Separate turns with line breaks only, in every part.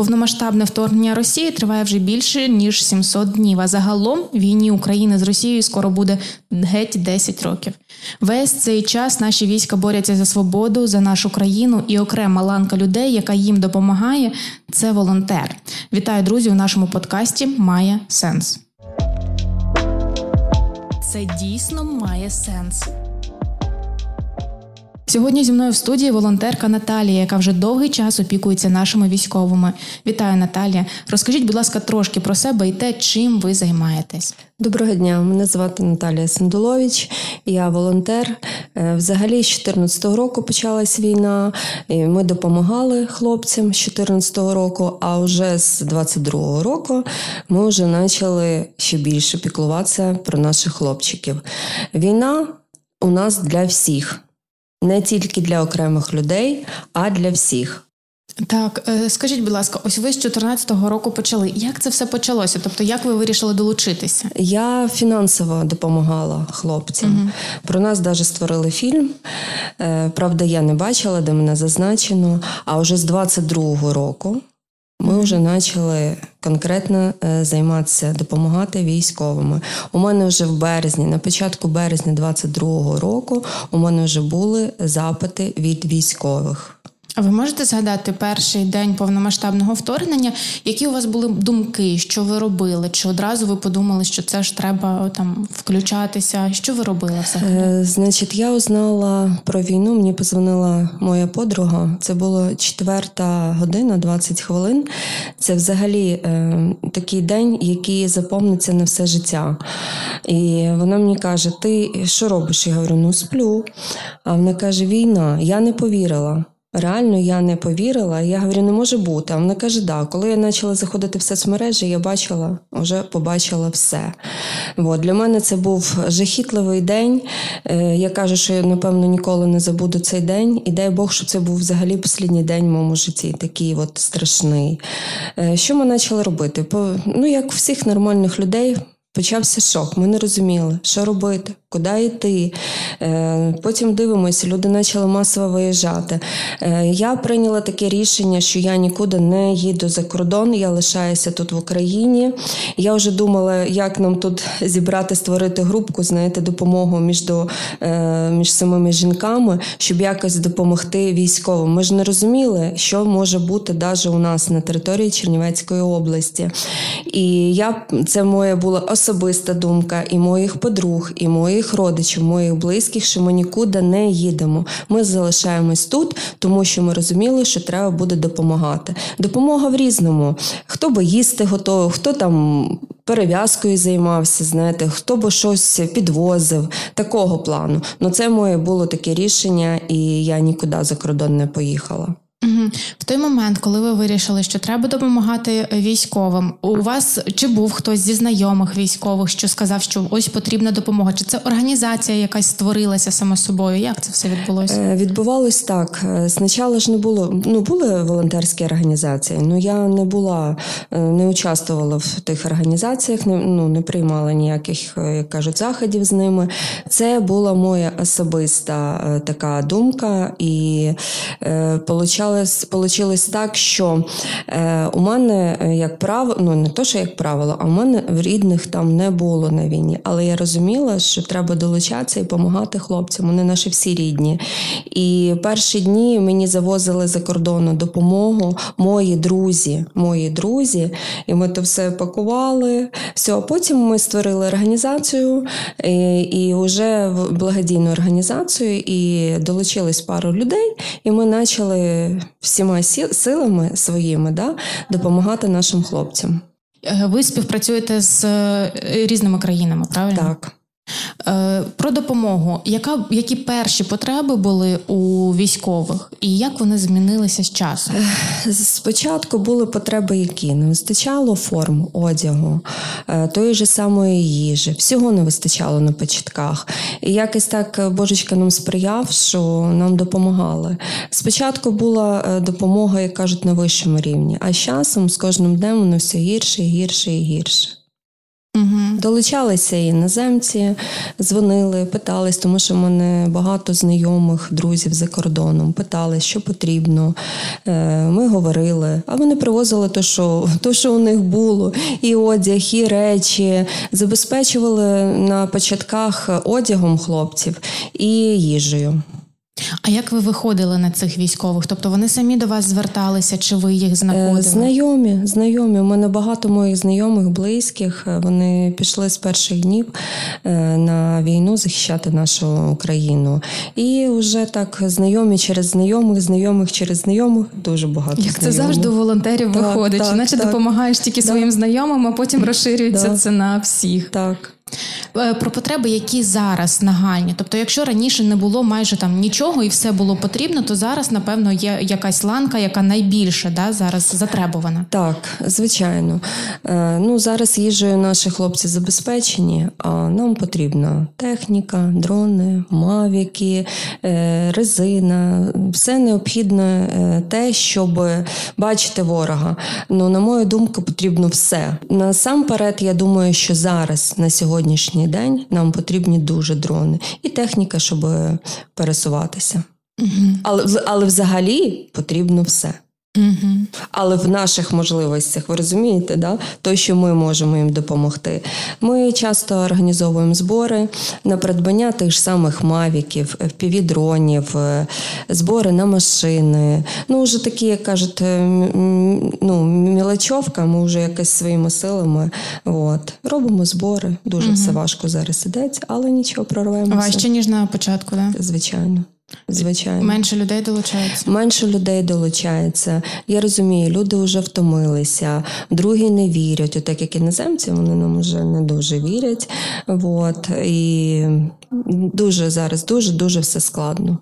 Повномасштабне вторгнення Росії триває вже більше ніж 700 днів. А загалом війні України з Росією скоро буде геть 10 років. Весь цей час наші війська борються за свободу, за нашу країну і окрема ланка людей, яка їм допомагає, це волонтер. Вітаю, друзі! У нашому подкасті має сенс. Це дійсно має сенс. Сьогодні зі мною в студії волонтерка Наталія, яка вже довгий час опікується нашими військовими. Вітаю, Наталія. Розкажіть, будь ласка, трошки про себе і те, чим ви займаєтесь.
Доброго дня, мене звати Наталія Сандулович, я волонтер. Е, взагалі, з 2014 року почалась війна. і Ми допомагали хлопцям з 2014 року, а вже з 2022 року ми вже почали ще більше піклуватися про наших хлопчиків. Війна у нас для всіх не тільки для окремих людей, а для всіх.
Так, е, скажіть, будь ласка, ось ви з 2014 року почали. Як це все почалося? Тобто, як ви вирішили долучитися?
Я фінансово допомагала хлопцям. Угу. Про нас навіть створили фільм. Е, правда, я не бачила, де мене зазначено. А вже з 22-го року ми вже почали конкретно е, займатися, допомагати військовими. У мене вже в березні, на початку березня 22-го року, у мене вже були запити від військових.
А ви можете згадати перший день повномасштабного вторгнення? Які у вас були думки, що ви робили? Чи одразу ви подумали, що це ж треба там включатися? Що ви робили взагалі?
Е, Значить, я узнала про війну. Мені позвонила моя подруга. Це було четверта година, 20 хвилин. Це взагалі е, такий день, який запомниться на все життя. І вона мені каже: Ти що робиш? Я говорю, ну сплю. А вона каже: Війна, я не повірила. Реально я не повірила. Я говорю, не може бути. А вона каже, да. Коли я почала заходити в соцмережі, я бачила, вже побачила все. От, Для мене це був жахітливий день. Е, я кажу, що я, напевно, ніколи не забуду цей день. І дай Бог, що це був взагалі останній день в моєму житті, такий от страшний. Е, що ми почали робити? Ну, як у всіх нормальних людей. Почався шок. Ми не розуміли, що робити, куди йти. Е, потім дивимося, люди почали масово виїжджати. Е, я прийняла таке рішення, що я нікуди не їду за кордон, я лишаюся тут в Україні. Я вже думала, як нам тут зібрати, створити групку, знаєте, допомогу між е, між самими жінками, щоб якось допомогти військовим. Ми ж не розуміли, що може бути навіть у нас на території Чернівецької області. І я це моя була особиста думка і моїх подруг, і моїх родичів, моїх близьких, що ми нікуди не їдемо. Ми залишаємось тут, тому що ми розуміли, що треба буде допомагати. Допомога в різному. Хто би їсти готовий, хто там. Перев'язкою займався, знаєте, хто би щось підвозив, такого плану. Ну це моє було таке рішення, і я нікуди за кордон не поїхала.
В той момент, коли ви вирішили, що треба допомагати військовим, у вас чи був хтось зі знайомих військових, що сказав, що ось потрібна допомога? Чи це організація якась створилася сама собою? Як це все відбулося?
Е, відбувалось так. Е, спочатку ж не було. Ну були волонтерські організації. Ну я не була, е, не участвувала в тих організаціях, не ну не приймала ніяких, як кажуть, заходів з ними. Це була моя особиста така думка, і е, получалось, получилось так, що е, у мене е, як правило, ну не то, що як правило, а у мене в рідних там не було на війні. Але я розуміла, що треба долучатися і допомагати хлопцям. Вони наші всі рідні. І перші дні мені завозили за кордону допомогу мої друзі, мої друзі, і ми то все пакували. Все, а потім ми створили організацію і, і вже благодійну організацію, і долучились пару людей, і ми почали всіма силами своїми да, допомагати нашим хлопцям.
Е, ви співпрацюєте з е, різними країнами, правильно?
Так.
Е, про допомогу. Яка, Які перші потреби були у військових, і як вони змінилися з часом?
Спочатку були потреби, які не вистачало форм, одягу, е, тої ж самої їжі. Всього не вистачало на початках. І якось так Божечка нам сприяв, що нам допомагали. Спочатку була е, допомога, як кажуть, на вищому рівні, а з часом з кожним днем воно все гірше, гірше і гірше.
Угу.
Долучалися іноземці, дзвонили, питались, тому що в мене багато знайомих, друзів за кордоном, питали, що потрібно. Е, ми говорили, а вони привозили те, що, то, що у них було, і одяг, і речі, забезпечували на початках одягом хлопців і їжею.
А як ви виходили на цих військових? Тобто вони самі до вас зверталися, чи ви їх знаходили?
Е, Знайомі, знайомі. У мене багато моїх знайомих, близьких. Е, Вони пішли з перших днів е, на війну захищати нашу Україну. І вже так знайомі через знайомих, знайомих через знайомих. Дуже багато
Як це завжди у волонтерів
Так,
виходить,
так,
наче
так.
допомагаєш тільки своїм знайомим, а потім розширюється це на всіх.
Так.
Е, Про потреби, які зараз нагальні. Тобто, якщо раніше не було майже там нічого і все було потрібно, то зараз, напевно, є якась ланка, яка найбільше да, зараз затребувана.
Так, звичайно. Е, Ну, зараз їжею наші хлопці забезпечені, а нам потрібна техніка, дрони, мавіки, е, резина, все необхідне те, щоб бачити ворога. Ну, на мою думку, потрібно все. Насамперед, я думаю, що зараз, на сьогоднішній день, нам потрібні дуже дрони і техніка, щоб пересуватися. Але, але взагалі потрібно все.
Угу.
Але в наших можливостях, ви розумієте, да? то, що ми можемо їм допомогти. Ми часто організовуємо збори на придбання тих ж самих мавіків, впівдронів, збори на машини. Ну, вже такі, як кажуть, ну, мілочовка, ми вже якось своїми силами от, робимо збори. Дуже все важко зараз ідеться, але нічого прорвемося.
Важче, ніж на початку, да?
Звичайно. Звичайно.
Менше людей долучається.
Менше людей долучається. Я розумію, люди вже втомилися, другі не вірять. Отак як іноземці, вони нам вже не дуже вірять. От. І дуже зараз дуже дуже все складно.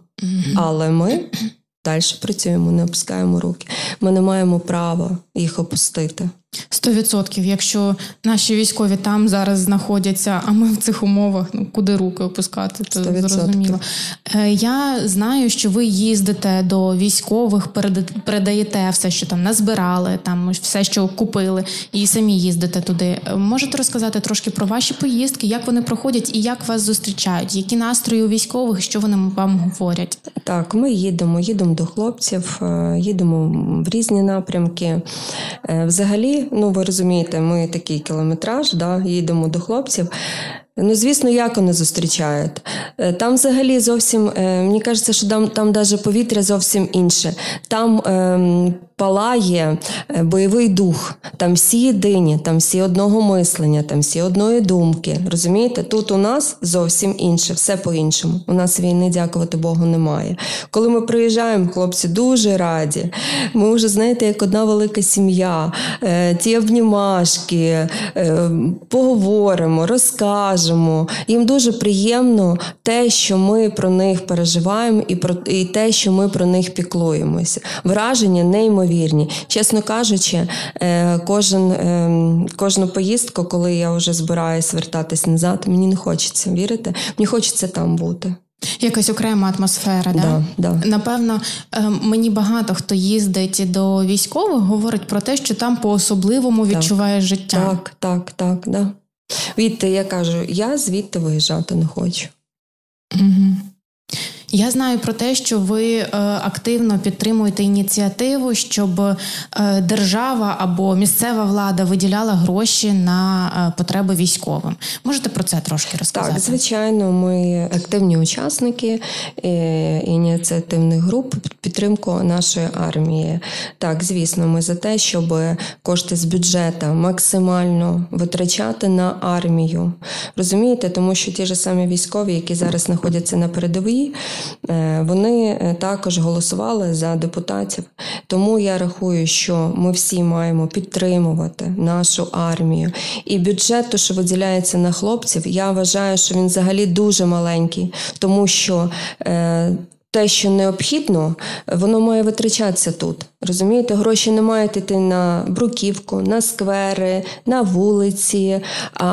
Але ми далі працюємо, не опускаємо руки. Ми не маємо права їх опустити.
Сто відсотків. Якщо наші військові там зараз знаходяться, а ми в цих умовах, ну куди руки опускати, це
100%.
зрозуміло. Е, Я знаю, що ви їздите до військових, переда- передаєте все, що там назбирали, там все, що купили, і самі їздите туди. Е, Можете розказати трошки про ваші поїздки, як вони проходять і як вас зустрічають? Які настрої у військових, що вони вам говорять?
Так, ми їдемо, їдемо до хлопців, е, їдемо в різні напрямки. Е, Ну ви розумієте, ми такий кілометраж, да, їдемо до хлопців. Ну, звісно, як вони зустрічають. Е, Там взагалі зовсім, е, мені кажеться, що там, там навіть повітря зовсім інше. Там ем, палає е, бойовий дух, там всі єдині, там всі одного мислення, там всі одної думки. Розумієте? Тут у нас зовсім інше, все по-іншому. У нас війни, дякувати Богу, немає. Коли ми приїжджаємо, хлопці дуже раді. Ми вже, знаєте, як одна велика сім'я, Е, ті обнімашки, е, поговоримо, розкажемо. Їм дуже приємно те, що ми про них переживаємо, і про і те, що ми про них піклуємося. Враження неймовірні. Чесно кажучи, е, кожен, е, кожну поїздку, коли я вже збираюсь вертатись назад, мені не хочеться вірити. Мені хочеться там бути.
Якась окрема атмосфера, да?
Да, да.
Напевно, е, мені багато хто їздить до військових, говорить про те, що там по-особливому відчуває життя.
Так, так, так, да. Відти, я кажу, я звідти виїжджати не хочу.
Угу. Я знаю про те, що ви е, активно підтримуєте ініціативу, щоб е, держава або місцева влада виділяла гроші на е, потреби військовим. Можете про це трошки розказати?
Так, звичайно, ми активні учасники ініціативних груп підтримку нашої армії. Так, звісно, ми за те, щоб кошти з бюджету максимально витрачати на армію. Розумієте, тому що ті ж самі військові, які зараз знаходяться на передовій, вони е, також голосували за депутатів. Тому я рахую, що ми всі маємо підтримувати нашу армію. І бюджет, то, що виділяється на хлопців, я вважаю, що він взагалі дуже маленький, тому що. Те, що необхідно, воно має витрачатися тут. Розумієте, гроші не мають йти на бруківку, на сквери, на вулиці, а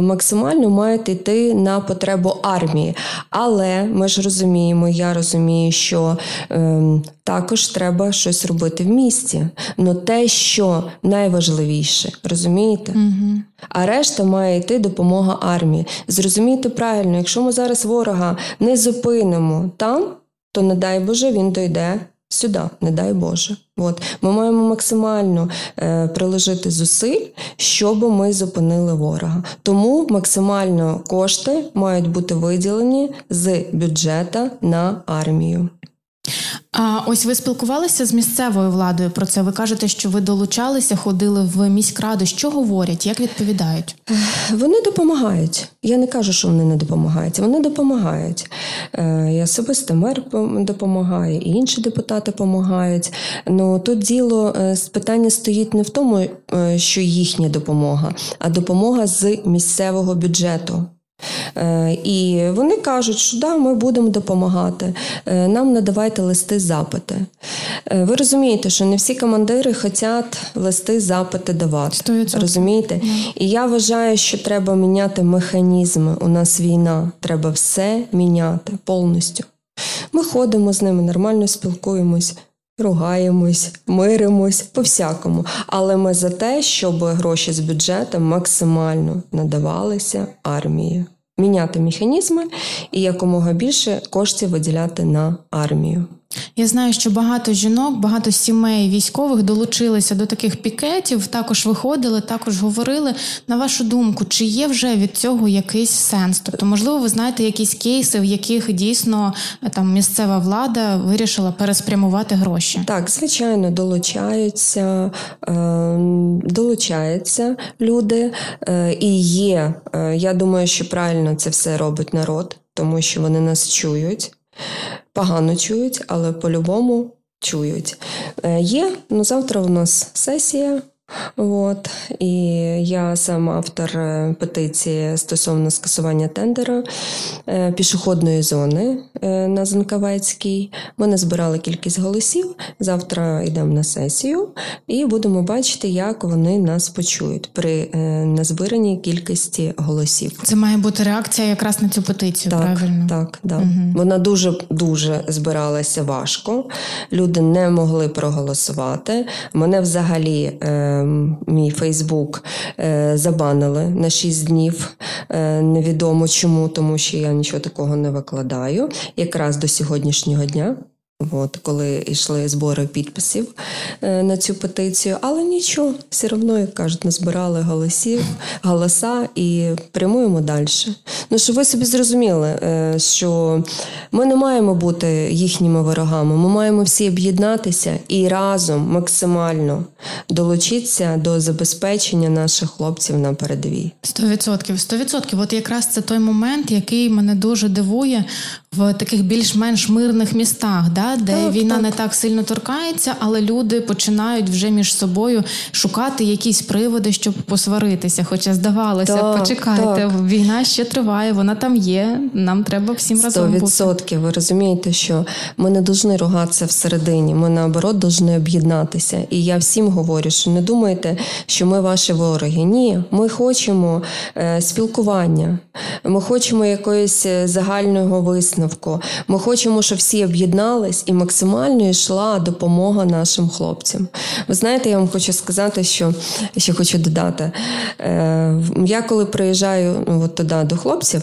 максимально мають йти на потребу армії. Але ми ж розуміємо, я розумію, що е, також треба щось робити в місті. Но те, що найважливіше, розумієте?
Угу.
А решта має йти допомога армії. Зрозумійте правильно, якщо ми зараз ворога не зупинимо там, то не дай Боже він дойде сюди, не дай Боже. От ми маємо максимально е, приложити зусиль, щоб ми зупинили ворога. Тому максимально кошти мають бути виділені з бюджету на армію.
А ось ви спілкувалися з місцевою владою про це. Ви кажете, що ви долучалися, ходили в міськраду. Що говорять? Як відповідають?
Вони допомагають. Я не кажу, що вони не допомагають. Вони допомагають. Е, і особисто мер допомагає, і інші депутати допомагають. Ну тут діло е, питання стоїть не в тому, е, що їхня допомога, а допомога з місцевого бюджету. Е, і вони кажуть, що да, ми будемо допомагати. Е, нам надавайте листи запити. Е, ви розумієте, що не всі командири хочуть листи запити давати.
100%.
Розумієте? І я вважаю, що треба міняти механізми. У нас війна, треба все міняти повністю. Ми ходимо з ними, нормально спілкуємось. Ругаємось, миримось по всякому, але ми за те, щоб гроші з бюджету максимально надавалися армії, міняти механізми і якомога більше коштів виділяти на армію.
Я знаю, що багато жінок, багато сімей військових долучилися до таких пікетів, також виходили, також говорили. На вашу думку, чи є вже від цього якийсь сенс? Тобто, можливо, ви знаєте якісь кейси, в яких дійсно там місцева влада вирішила переспрямувати гроші?
Так, звичайно, долучаються, е, долучаються люди, е, і є. Е, я думаю, що правильно це все робить народ, тому що вони нас чують погано чують, але по-любому чують. Е, є, ну завтра у нас сесія. От і я сам автор е, петиції стосовно скасування тендера е, пішохідної зони на Занкавецькій. Ми назбирали кількість голосів. Завтра йдемо на сесію і будемо бачити, як вони нас почують при назбиранні кількості голосів.
Це має бути реакція якраз на цю петицію.
Так,
правильно?
так, да. Угу. Вона дуже дуже збиралася важко. Люди не могли проголосувати. Мене взагалі. Мій Фейсбук забанили на 6 днів. Е, невідомо чому, тому що я нічого такого не викладаю. Якраз до сьогоднішнього дня. От, коли йшли збори підписів е, на цю петицію, але нічого, все одно, як кажуть, назбирали голосів, голоса і прямуємо далі. Ну, щоб ви собі зрозуміли, е, що ми не маємо бути їхніми ворогами, ми маємо всі об'єднатися і разом максимально долучитися до забезпечення наших хлопців на передовій.
Сто відсотків, сто відсотків. От якраз це той момент, який мене дуже дивує в таких більш-менш мирних містах, да, де так, війна так. не так сильно торкається, але люди починають вже між собою шукати якісь приводи, щоб посваритися. Хоча здавалося, так, почекайте, війна ще триває, вона там є. Нам треба всім 100%. разом бути.
100%. Ви розумієте, що ми не повинні ругатися всередині. Ми наоборот повинні об'єднатися. І я всім говорю, що не думайте, що ми ваші вороги. Ні, ми хочемо е, спілкування, ми хочемо якоїсь е, загального висновку. Ми хочемо, щоб всі об'єднались і максимально йшла допомога нашим хлопцям. Ви знаєте, я вам хочу сказати, що ще хочу додати. Е, я коли приїжджаю ну, от туди до хлопців.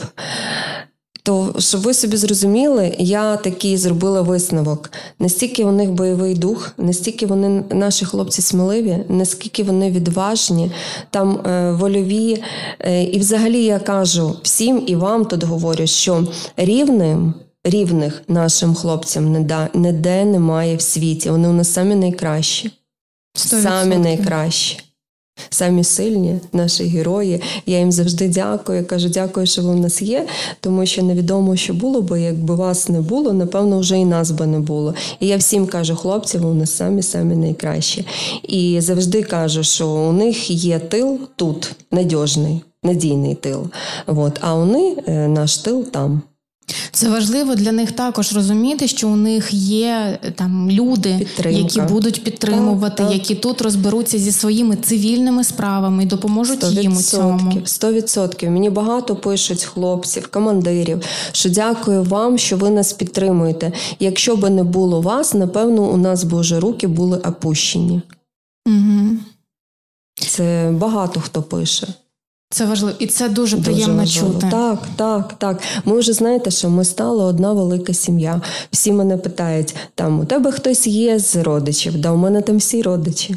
То, щоб ви собі зрозуміли, я такий зробила висновок. Настільки у них бойовий дух, настільки вони наші хлопці сміливі, наскільки вони відважні, там е, вольові. Е, і взагалі я кажу всім і вам тут говорю, що рівним рівних нашим хлопцям не ніде немає в світі. Вони у нас самі найкращі. 100%. Самі найкращі. Самі сильні наші герої. Я їм завжди дякую. Я кажу, дякую, що ви в нас є, тому що невідомо, що було, бо якби вас не було, напевно, вже і нас би не було. І я всім кажу, хлопці, ви у нас самі самі найкращі. І завжди кажу, що у них є тил тут надіжний, надійний тил. От, а вони, е, наш тил там.
Це важливо для них також розуміти, що у них є там люди,
Підтримка.
які будуть підтримувати,
Так, так.
які тут розберуться зі своїми цивільними справами і допоможуть їм у цьому.
Сто відсотків. Мені багато пишуть хлопців, командирів, що дякую вам, що ви нас підтримуєте. Якщо би не було вас, напевно, у нас би вже руки були опущені.
Угу.
Це багато хто пише.
Це важливо, і це дуже приємно
дуже
чути.
Так, так, так. Ми вже знаєте, що ми стали одна велика сім'я. Всі мене питають: там у тебе хтось є з родичів? Да, у мене там всі родичі.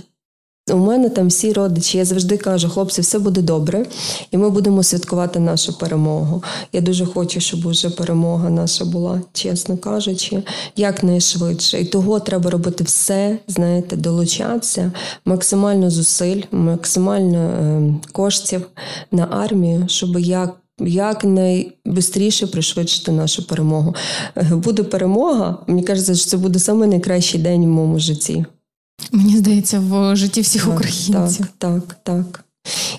У мене там всі родичі. Я завжди кажу, хлопці, все буде добре, і ми будемо святкувати нашу перемогу. Я дуже хочу, щоб уже перемога наша була, чесно кажучи, якнайшвидше. І того треба робити все, знаєте, долучатися, максимально зусиль, максимально е, коштів на армію, щоб як. Як найшвидше пришвидшити нашу перемогу. Е, Буде перемога. Мені кажеться, що це буде найкращий день в моєму житті.
Мені здається, в житті всіх
Так,
українців.
Так, так, так.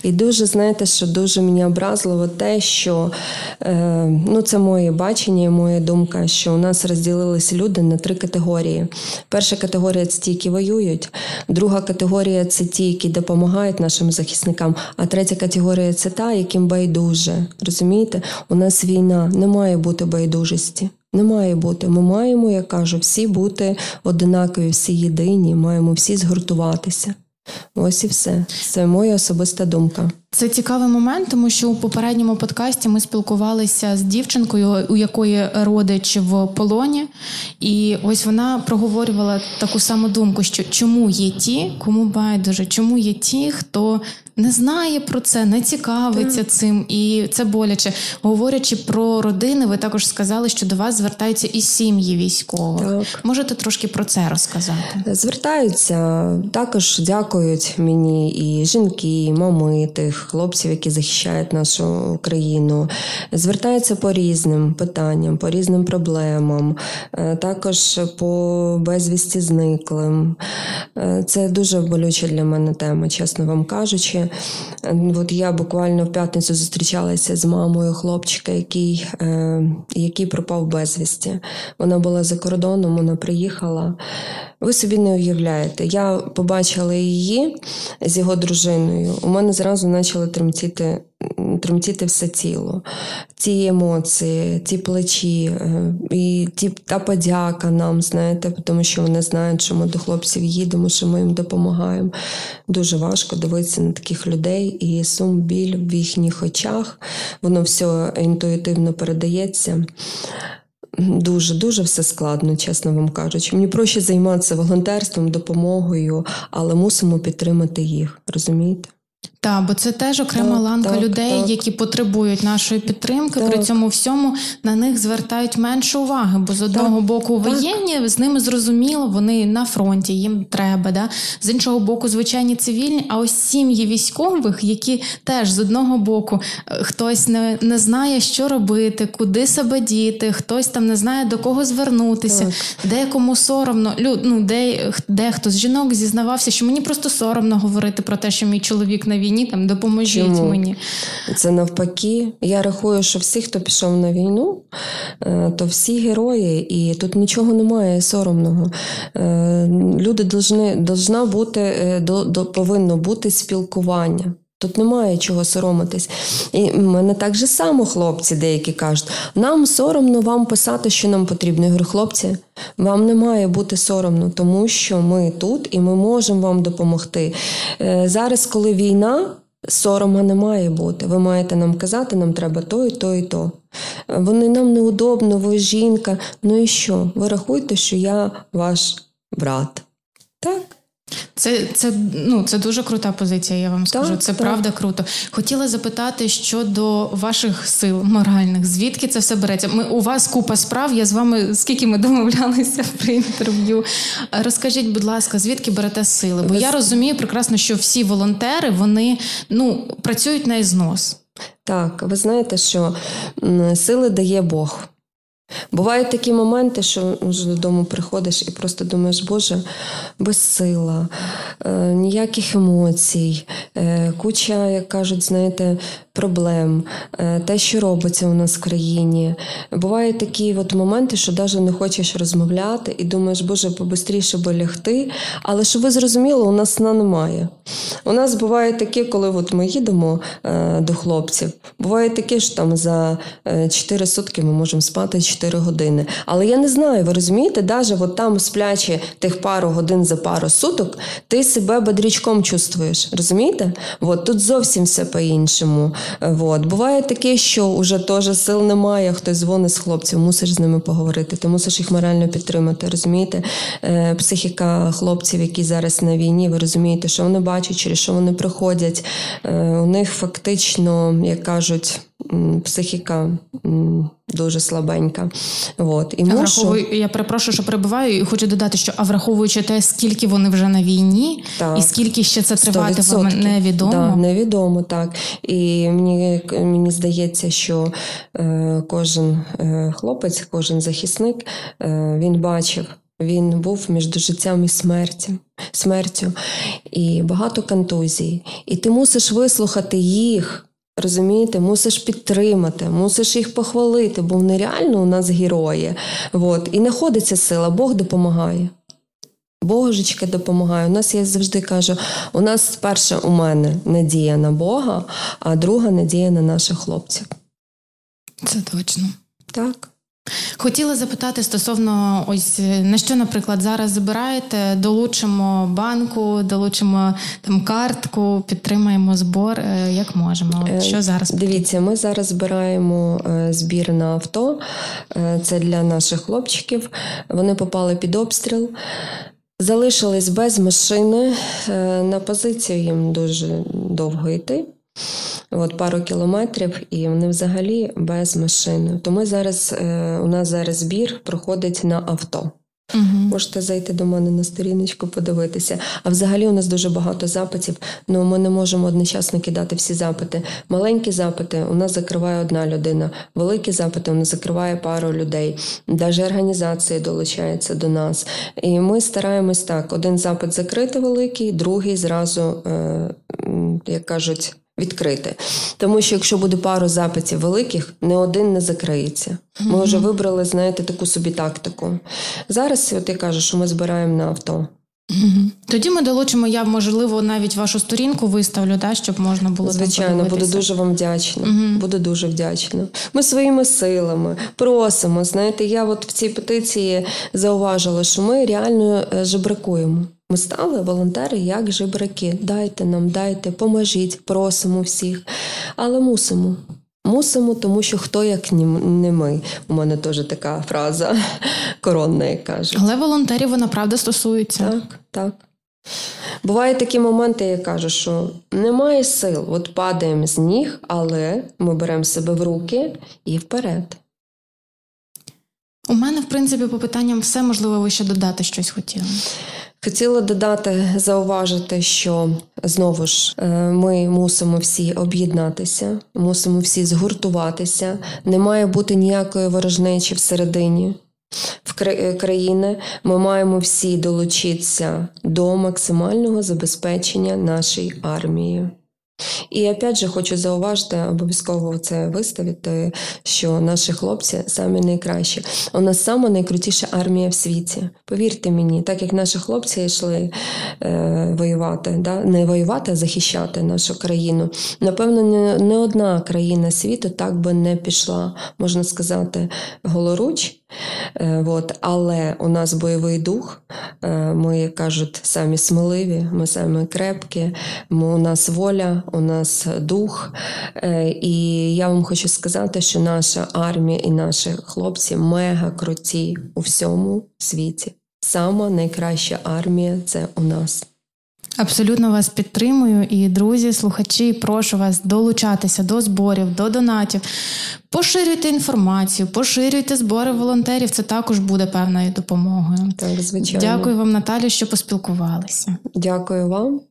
І дуже, знаєте, що дуже мені образливо те, що е, ну, це моє бачення і моя думка, що у нас розділилися люди на три категорії. Перша категорія це ті, які воюють, друга категорія це ті, які допомагають нашим захисникам, а третя категорія це та, яким байдуже. Розумієте? У нас війна, не має бути байдужості. Не має бути. Ми маємо, я кажу, всі бути одинакові, всі єдині, маємо всі згуртуватися. Ось і все. Це моя особиста думка.
Це цікавий момент, тому що у попередньому подкасті ми спілкувалися з дівчинкою, у якої родич в полоні, і ось вона проговорювала таку саму думку, що чому є ті, кому байдуже, чому є ті, хто не знає про це, не цікавиться цим, і це боляче. Говорячи про родини, ви також сказали, що до вас звертаються і сім'ї військових.
Так.
Можете трошки про це розказати?
Звертаються, також дякують мені і жінки, і мами тих хлопців, які захищають нашу країну. Звертаються по різним питанням, по різним проблемам, Е, також по безвісті зниклим. Е, Це дуже болюча для мене тема, чесно вам кажучи. От я буквально в п'ятницю зустрічалася з мамою хлопчика, який, е, який пропав безвісті. Вона була за кордоном, вона приїхала. Ви собі не уявляєте. Я побачила її з його дружиною. У мене зразу почало тремтіти, тремтіти все тіло. Ці емоції, ці плечі, е, і ті, та подяка нам, знаєте, тому що вони знають, що ми до хлопців їдемо, що ми їм допомагаємо. Дуже важко дивитися на таких людей і сум, біль в їхніх очах. Воно все інтуїтивно передається. Дуже дуже все складно, чесно вам кажучи. Мені проще займатися волонтерством, допомогою, але мусимо підтримати їх. Розумієте?
Так, бо це теж окрема
Так,
ланка
так,
людей,
так.
які потребують нашої підтримки. При цьому всьому на них звертають менше уваги. Бо з одного боку
так.
воєнні з ними зрозуміло, вони на фронті, їм треба. Да? З іншого боку, звичайні цивільні. А ось сім'ї військових, які теж з одного боку е, хтось не, не знає, що робити, куди себе діти, хтось там не знає до кого звернутися, декому соромно. Лю, ну, де, дехто з жінок зізнавався, що мені просто соромно говорити про те, що мій чоловік на війні, там допоможіть
Чому?
мені.
Це навпаки. Я рахую, що всі, хто пішов на війну, е, то всі герої, і тут нічого немає соромного. Е, Люди должна бути, е, повинно бути спілкування. Тут немає чого соромитись. І в мене так же само хлопці деякі кажуть: нам соромно вам писати, що нам потрібно. Я говорю, хлопці, вам не має бути соромно, тому що ми тут і ми можемо вам допомогти. Е, Зараз, коли війна, сорома не має бути. Ви маєте нам казати, нам треба то і то і то. Е, Вони нам неудобно, ви жінка. Ну і що? Ви рахуйте, що я ваш брат. Так.
Це, це, ну, це дуже крута позиція, я вам скажу. Це
так.
правда круто. Хотіла запитати щодо ваших сил моральних. Звідки це все береться? Ми у вас купа справ. Я з вами скільки ми домовлялися при інтерв'ю. Розкажіть, будь ласка, звідки берете сили? Бо
Ви
я розумію прекрасно, що всі волонтери вони ну працюють на ізнос.
Так, ви знаєте, що сили дає Бог. Бувають такі моменти, що вже додому приходиш і просто думаєш, Боже, безсила, е, ніяких емоцій, е, куча, як кажуть, знаєте, проблем, е, те, що робиться у нас в країні. Бувають такі от моменти, що навіть не хочеш розмовляти і думаєш, боже, побистріше би лягти. Але щоб ви зрозуміли, у нас сна немає. У нас буває таке, коли от ми їдемо е, до хлопців. Буває таке, що там за 4 сутки ми можемо спати 4 години. Але я не знаю, ви розумієте, навіть от там сплячи тих пару годин за пару суток, ти себе бодрячком чувствуєш. Розумієте? От, тут зовсім все по-іншому. От. Буває таке, що вже теж сил немає, хтось дзвонить з хлопців, мусиш з ними поговорити, ти мусиш їх морально підтримати. Розумієте? Е, психіка хлопців, які зараз на війні, ви розумієте, що вони бачать, через що вони проходять. Е, у них фактично, як кажуть, психіка дуже слабенька. От. І
мушу... Я перепрошую, що перебуваю, і хочу додати, що а враховуючи те, скільки вони вже на війні, так. і скільки ще це триватиме, невідомо.
Да, невідомо, так. І мені мені здається, що е, кожен е, хлопець, кожен захисник, е, він бачив. Він був між життям і смертю, смертю, і багато контузій. І ти мусиш вислухати їх, Розумієте, мусиш підтримати, мусиш їх похвалити, бо вони реально у нас герої. От. І знаходиться сила, Бог допомагає. Божечки допомагає. У нас я завжди кажу: у нас перша у мене надія на Бога, а друга надія на наших хлопців.
Це точно.
Так.
Хотіла запитати стосовно ось на що, наприклад, зараз збираєте, долучимо банку, долучимо там картку, підтримаємо збор. Е, як можемо? Е, що зараз
дивіться? Ми зараз збираємо е, збір на авто. Це для наших хлопчиків. Вони попали під обстріл. Залишились без машини. На позицію їм дуже довго йти от пару кілометрів, і вони взагалі без машини. То ми зараз е, у нас зараз збір проходить на авто. Угу. Можете зайти до мене на сторіночку, подивитися. А взагалі у нас дуже багато запитів. Ну ми не можемо одночасно кидати всі запити. Маленькі запити у нас закриває одна людина, великі запити у нас закриває пару людей. Навіть організації долучаються до нас. І ми стараємось так: один запит закрити великий, другий зразу, е, як кажуть відкрити. Тому що якщо буде пару запитів великих, не один не закриється. Ми вже вибрали, знаєте, таку собі тактику. Зараз, от я кажу, що ми збираємо на авто.
Тоді ми долучимо, я можливо навіть вашу сторінку виставлю, да, щоб можна було
звичайно. Буду дуже вам вдячна. Угу. Буду дуже вдячна. Ми своїми силами просимо. Знаєте, я от в цій петиції зауважила, що ми реально е, жебракуємо. Ми стали волонтери як жебраки. Дайте нам, дайте, поможіть, просимо всіх, але мусимо. Мусимо, тому що хто як не ми. У мене теж така фраза коронна, як кажуть.
Але волонтерів вона правда стосується.
Так, так. Бувають такі моменти, я кажу, що немає сил, от падаємо з ніг, але ми беремо себе в руки і вперед.
У мене, в принципі, по питанням все можливо, ви ще додати щось хотіли.
Хотіла додати, зауважити, що знову ж е, ми мусимо всі об'єднатися, мусимо всі згуртуватися. Не має бути ніякої ворожнечі всередині в е, країни. Ми маємо всі долучитися до максимального забезпечення нашої армії. І опять же хочу зауважити, обов'язково це виставити, що наші хлопці самі найкращі. У нас сама найкрутіша армія в світі. Повірте мені, так як наші хлопці йшли е, воювати, да? не воювати, а захищати нашу країну. Напевно, не, не одна країна світу так би не пішла, можна сказати, голоруч. Е, от. Але у нас бойовий дух, е, ми, як кажуть, самі сміливі, ми самі крепкі, у нас воля, у нас дух. Е, і я вам хочу сказати, що наша армія і наші хлопці мега круті у всьому світі. Сама найкраща армія це у нас.
Абсолютно вас підтримую і друзі, слухачі, прошу вас долучатися до зборів, до донатів, поширюйте інформацію, поширюйте збори волонтерів. Це також буде певною допомогою.
Так, звичайно.
Дякую вам, Наталі, що поспілкувалися.
Дякую вам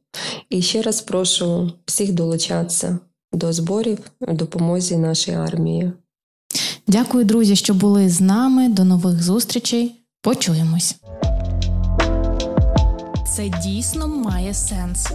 і ще раз прошу всіх долучатися до зборів допомозі нашій армії.
Дякую, друзі, що були з нами. До нових зустрічей. Почуємось. Це дійсно має сенс.